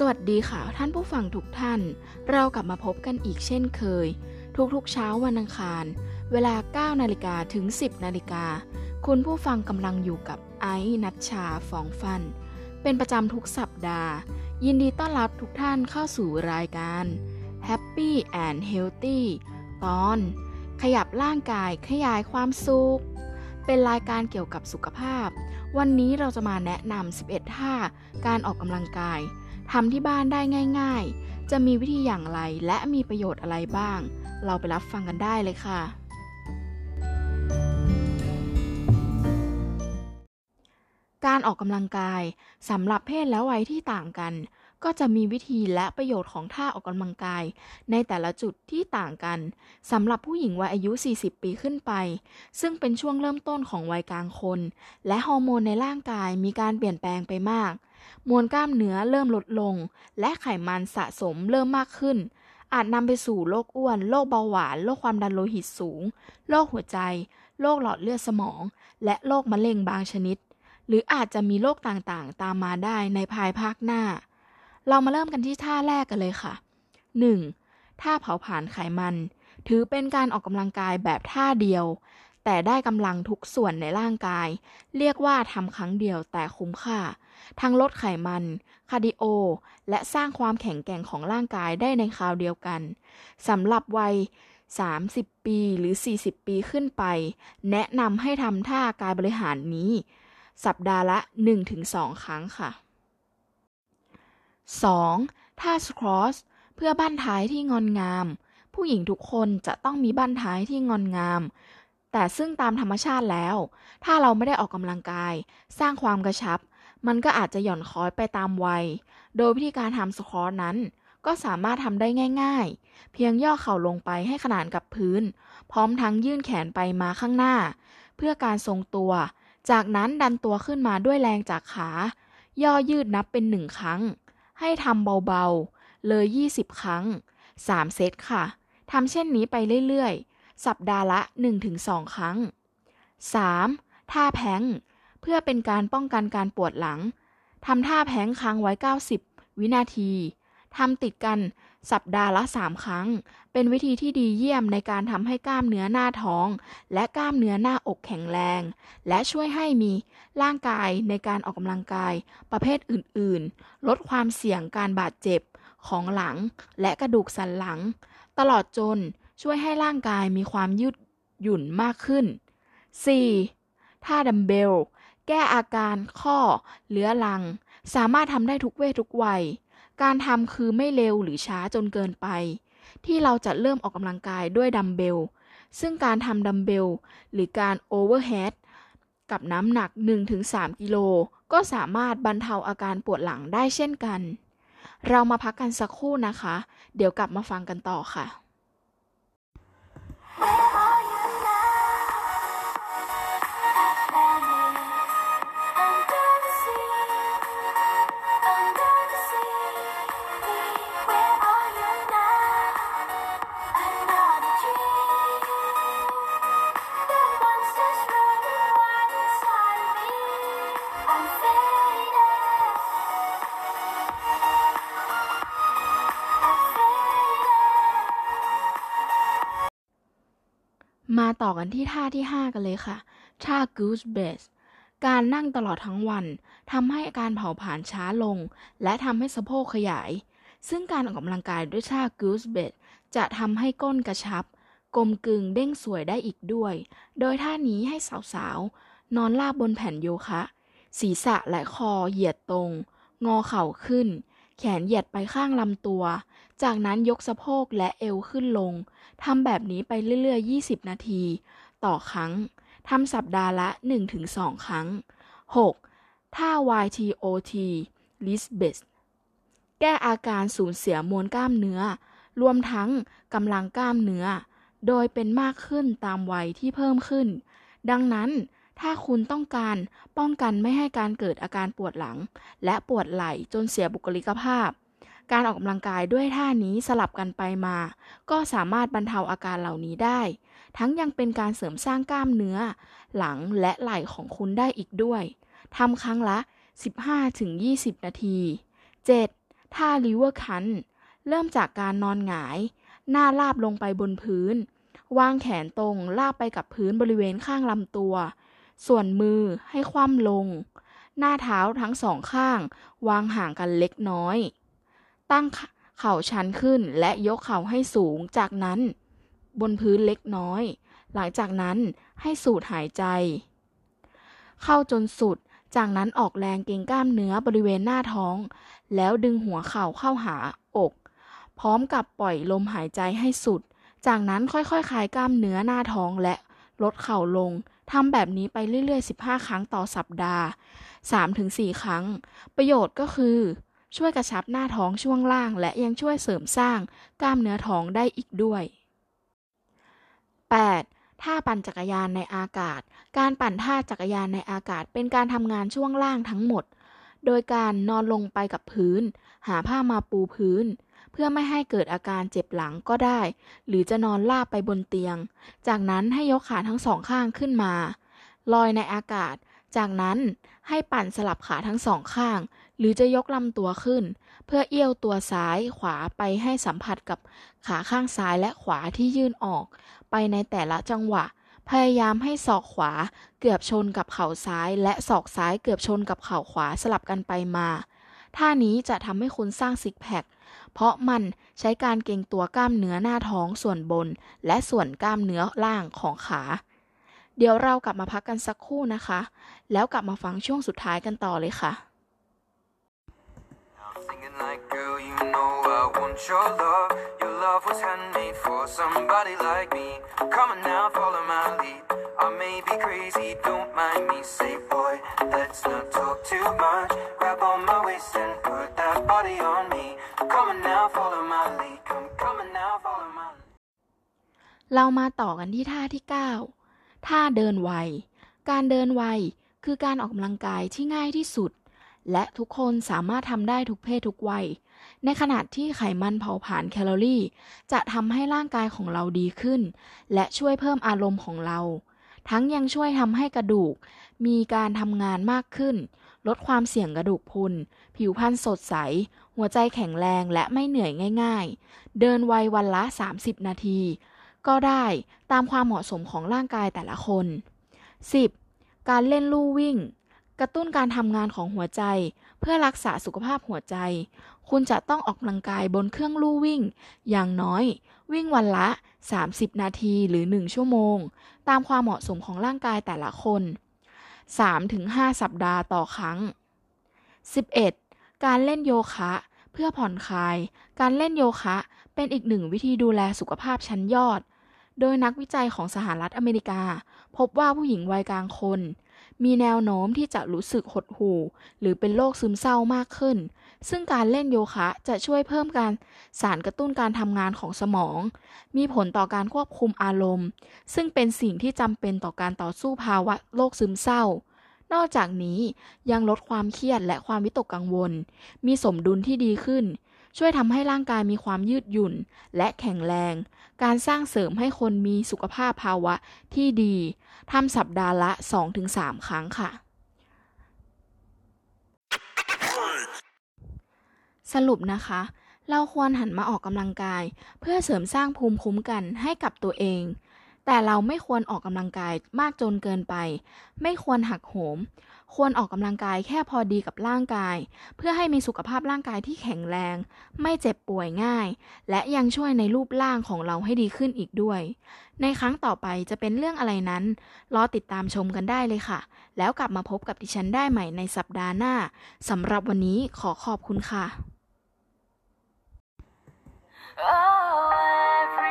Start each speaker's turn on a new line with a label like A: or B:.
A: สวัสดีค่ะท่านผู้ฟังทุกท่าน เรากลับมาพบกันอีกเช่นเคย ทุกๆเช้าวันอังคาร เวลา 9 นาฬิกาถึง 10 นาฬิกา คุณผู้ฟังกำลังอยู่กับไอซ์นัชชาฟองฟัน เป็นประจำทุกสัปดาห์ ยินดีต้อนรับทุกท่านเข้าสู่รายการ Happy and Healthy ตอน ขยับร่างกายขยายความสุข เป็นรายการเกี่ยวกับสุขภาพ วันนี้เราจะมาแนะนำ11ท่าการออกกำลังกาย ทำที่บ้านได้ง่าย ๆ จะมีวิธีอย่างไรและมีประโยชน์อะไรบ้าง เราไปรับฟังกันได้เลยค่ะ การออกกำลังกายสำหรับเพศและวัยที่ต่างกัน ก็จะมีวิธีและประโยชน์ของท่าออกกำลังกาย ในแต่ละจุดที่ต่างกันสำหรับผู้หญิงวัยอายุ 40 ปีขึ้นไป ซึ่งเป็นช่วงเริ่มต้นของวัยกลางคน และฮอร์โมนในร่างกายมีการเปลี่ยนแปลงไปมาก มวลกล้ามเนื้อเริ่มลดลง และไขมันสะสมเริ่มมากขึ้น อาจนำไปสู่โรคอ้วน โรคเบาหวาน โรคความดันโลหิตสูง โรคหัวใจ โรคหลอดเลือดสมอง และโรคมะเร็งบางชนิด หรืออาจจะมีโรคต่างๆ ตามมาได้ในภายภาคหน้า เรามาเริ่มกันที่ท่าแรกกันเลยค่ะ 1. ท่าเผาผลาญไขมัน ถือเป็นการออกกำลังกายแบบท่าเดียว แต่ได้กำลังทุกส่วนในร่างกาย เรียกว่าทำครั้งเดียวแต่คุ้มค่า ทั้งลดไขมัน คาร์ดิโอ และสร้างความแข็งแกร่งของร่างกายได้ในคราวเดียวกันสำหรับวัย 30 ปีหรือ 40 ปีขึ้นไป แนะนำให้ทำท่ากายบริหารนี้ สัปดาห์ละ 1-2 ครั้งค่ะ 2. ท่าสควอชเพื่อบั้นท้ายที่งอนงาม ผู้หญิงทุกคนจะต้องมีบั้นท้ายที่งอนงาม แต่ซึ่งตามธรรมชาติแล้ว ถ้าเราไม่ได้ออกกำลังกาย สร้างความกระชับ มันก็อาจจะหย่อนคล้อยไปตามวัย โดยวิธีการทำสควอชนั้น ก็สามารถทำได้ง่าย ๆ เพียงย่อเข่าลงไปให้ขนานกับพื้น พร้อมทั้งยื่นแขนไปมาข้างหน้า เพื่อการทรงตัว จากนั้นดันตัวขึ้นมาด้วยแรงจากขา ย่อยืดนับเป็นหนึ่งครั้ง ให้ทำเบาๆ เลย 20 ครั้ง 3 เซตค่ะทำเช่นนี้ไปเรื่อยๆ สัปดาห์ละ 1-2 ครั้ง 3. ท่าแพ้ง เพื่อเป็นการป้องกันการปวดหลัง ทำท่าแพ้งค้างไว้ 90 วินาที ทำติดกันสัปดาห์ละ 3 ครั้ง เป็นวิธีที่ดีเยี่ยมในการทำให้กล้ามเนื้อหน้าท้อง และกล้ามเนื้อหน้าอกแข็งแรง และช่วยให้มีร่างกายในการออกกำลังกายประเภทอื่น ๆ ลดความเสี่ยงการบาดเจ็บของหลังและกระดูกสันหลัง ตลอดจน ช่วยให้ร่างกายมีความยืดหยุ่นมากขึ้น 4. ท่าดัมเบล แก้อาการข้อเลื้อรัง สามารถทำได้ทุกเพศทุกวัย การทำคือไม่เร็วหรือช้าจนเกินไป ที่เราจะเริ่มออกกำลังกายด้วยดัมเบล ซึ่งการทำดัมเบล หรือการโอเวอร์เฮดกับน้ำหนัก 1-3 กิโล ก็สามารถบรรเทาอาการปวดหลังได้เช่นกัน เรามาพักกันสักครู่นะคะ เดี๋ยวกลับมาฟังกันต่อค่ะ มาต่อกันที่ท่าที่ 5 กันเลยค่ะ ท่า goose base การนั่งตลอดทั้งวันทำให้การเผาผลาญช้าลง และทำให้สะโพกขยาย ซึ่งการออกกำลังกายด้วยท่า goose base จะทำให้ก้นกระชับ กลมกลึงเด้งสวยได้อีกด้วย โดยท่านี้ให้สาวๆ นอนราบบนแผ่นโยคะ ศีรษะและคอเหยียดตรง งอเข่าขึ้น แขนเหยียดไปข้างลำตัว จากนั้นยกสะโพกและเอวขึ้นลง ทำแบบนี้ไปเรื่อยๆ 20 นาที ต่อครั้ง ทำสัปดาห์ละ 1-2 ครั้ง 6. ท่า YTOT l i s b e t แก้อาการสูญเสียมวลกล้ามเนื้อ รวมทั้งกำลังกล้ามเนื้อ โดยเป็นมากขึ้นตามวัยที่เพิ่มขึ้น ดังนั้นถ้าคุณต้องการป้องกันไม่ให้การเกิดอาการปวดหลัง และปวดไหล่จนเสียบุคลิกภาพ การออกกำลังกายด้วยท่านี้สลับกันไปมา ก็สามารถบรรเทาอาการเหล่านี้ได้ ทั้งยังเป็นการเสริมสร้างกล้ามเนื้อ หลังและไหล่ของคุณได้อีกด้วยทำครั้งละ 15-20 นาที 7. ท่า River Crunch เริ่มจากการนอนหงาย หน้าราบลงไปบนพื้น วางแขนตรงราบไปกับพื้นบริเวณข้างลำตัว ส่วนมือให้คว่ำลง หน้าเท้าทั้งสองข้าง วางห่างกันเล็กน้อย ตั้งเข่าชันขึ้นและยกเข่าให้สูง จากนั้น บนพื้นเล็กน้อย หลังจากนั้นให้สูดหายใจ เข้าจนสุด จากนั้นออกแรงเกรงกล้ามเนื้อบริเวณหน้าท้อง แล้วดึงหัวเข่าเข้าหาอก พร้อมกับปล่อยลมหายใจให้สุด จากนั้นค่อยๆคลายกล้ามเนื้อหน้าท้องและลดเข่าลงทำแบบนี้ไปเรื่อยๆ 15 ครั้งต่อสัปดาห์ 3-4 ครั้ง ประโยชน์ก็คือ ช่วยกระชับหน้าท้องช่วงล่าง และยังช่วยเสริมสร้างกล้ามเนื้อท้องได้อีกด้วย 8. ท่าปั่นจักรยานในอากาศ การปั่นท่าจักรยานในอากาศ เป็นการทำงานช่วงล่างทั้งหมด โดยการนอนลงไปกับพื้น หาผ้ามาปูพื้น เพื่อไม่ให้เกิดอาการเจ็บหลังก็ได้ หรือจะนอนราบไปบนเตียง จากนั้นให้ยกขาทั้งสองข้างขึ้นมา ลอยในอากาศ จากนั้นให้ปั่นสลับขาทั้งสองข้าง หรือจะยกลำตัวขึ้น เพื่อเอี้ยวตัวซ้ายขวาไปให้สัมผัสกับขาข้างซ้ายและขวาที่ยื่นออก ไปในแต่ละจังหวะ พยายามให้ศอกขวาเกือบชนกับเข่าซ้าย และศอกซ้ายเกือบชนกับเข่าขวาสลับกันไปมาท่านี้จะทำให้คุณสร้างซิกแพคเพราะมันใช้การเกร็งตัวกล้ามเนื้อหน้าท้องส่วนบน และส่วนกล้ามเนื้อล่างของขา เดี๋ยวเรากลับมาพักกันสักครู่นะคะ แล้วกลับมาฟังช่วงสุดท้ายกันต่อเลยค่ะ
B: I'm thinking like, girl, you know I want your love. Your love was handmade for somebody like me. Come on now, follow my lead. I may be crazy, don't mind me. Say, boy, let's not talk too much. Grab on my waist and put that body on me. Come on now, follow my lead. Come, come on now, follow my lead.
A: เรามาต่อกันที่ท่าที่ 9 ท่าเดินไว การเดินไวคือการออกกำลังกายที่ง่ายที่สุด และทุกคนสามารถทำได้ทุกเพศทุกวัย ในขณะที่ไขมันเผาผลาญแคลอรี่ จะทำให้ร่างกายของเราดีขึ้น และช่วยเพิ่มอารมณ์ของเรา ทั้งยังช่วยทำให้กระดูก มีการทำงานมากขึ้น ลดความเสี่ยงกระดูกพุน ผิวพรรณสดใส หัวใจแข็งแรงและไม่เหนื่อยง่าย ๆ เดินไววันละ 30 นาที ก็ได้ตามความเหมาะสมของร่างกายแต่ละคน 10. การเล่นลู่วิ่ง กระตุ้นการทำงานของหัวใจ เพื่อรักษาสุขภาพหัวใจ คุณจะต้องออกกำลังกายบนเครื่องลู่วิ่ง อย่างน้อย วิ่งวันละ 30 นาทีหรือ 1 ชั่วโมง ตามความเหมาะสมของร่างกายแต่ละคน 3-5 สัปดาห์ต่อครั้ง 11. การเล่นโยคะ เพื่อผ่อนคลาย การเล่นโยคะเป็นอีกหนึ่งวิธีดูแลสุขภาพชั้นยอด โดยนักวิจัยของสหรัฐอเมริกา พบว่าผู้หญิงวัยกลางคน มีแนวโน้มที่จะรู้สึกหดหู่ หรือเป็นโรคซึมเศร้ามากขึ้น ซึ่งการเล่นโยคะจะช่วยเพิ่มการสารกระตุ้นการทำงานของสมอง มีผลต่อการควบคุมอารมณ์ ซึ่งเป็นสิ่งที่จำเป็นต่อการต่อสู้ภาวะโรคซึมเศร้า นอกจากนี้ยังลดความเครียดและความวิตกกังวล มีสมดุลที่ดีขึ้น ช่วยทำให้ร่างกายมีความยืดหยุ่น และแข็งแรง การสร้างเสริมให้คนมีสุขภาพภาวะที่ดีทำสัปดาห์ละ 2-3 ครั้งค่ะ สรุปนะคะ เราควรหันมาออกกำลังกาย เพื่อเสริมสร้างภูมิคุ้มกันให้กับตัวเอง แต่เราไม่ควรออกกำลังกายมากจนเกินไป ไม่ควรหักโหม ควรออกกำลังกายแค่พอดีกับร่างกาย เพื่อให้มีสุขภาพร่างกายที่แข็งแรง ไม่เจ็บป่วยง่าย และยังช่วยในรูปร่างของเราให้ดีขึ้นอีกด้วย ในครั้งต่อไปจะเป็นเรื่องอะไรนั้น รอติดตามชมกันได้เลยค่ะ แล้วกลับมาพบกับดิฉันได้ใหม่ในสัปดาห์หน้าสำหรับวันนี้ขอขอบคุณค่ะ
C: Oh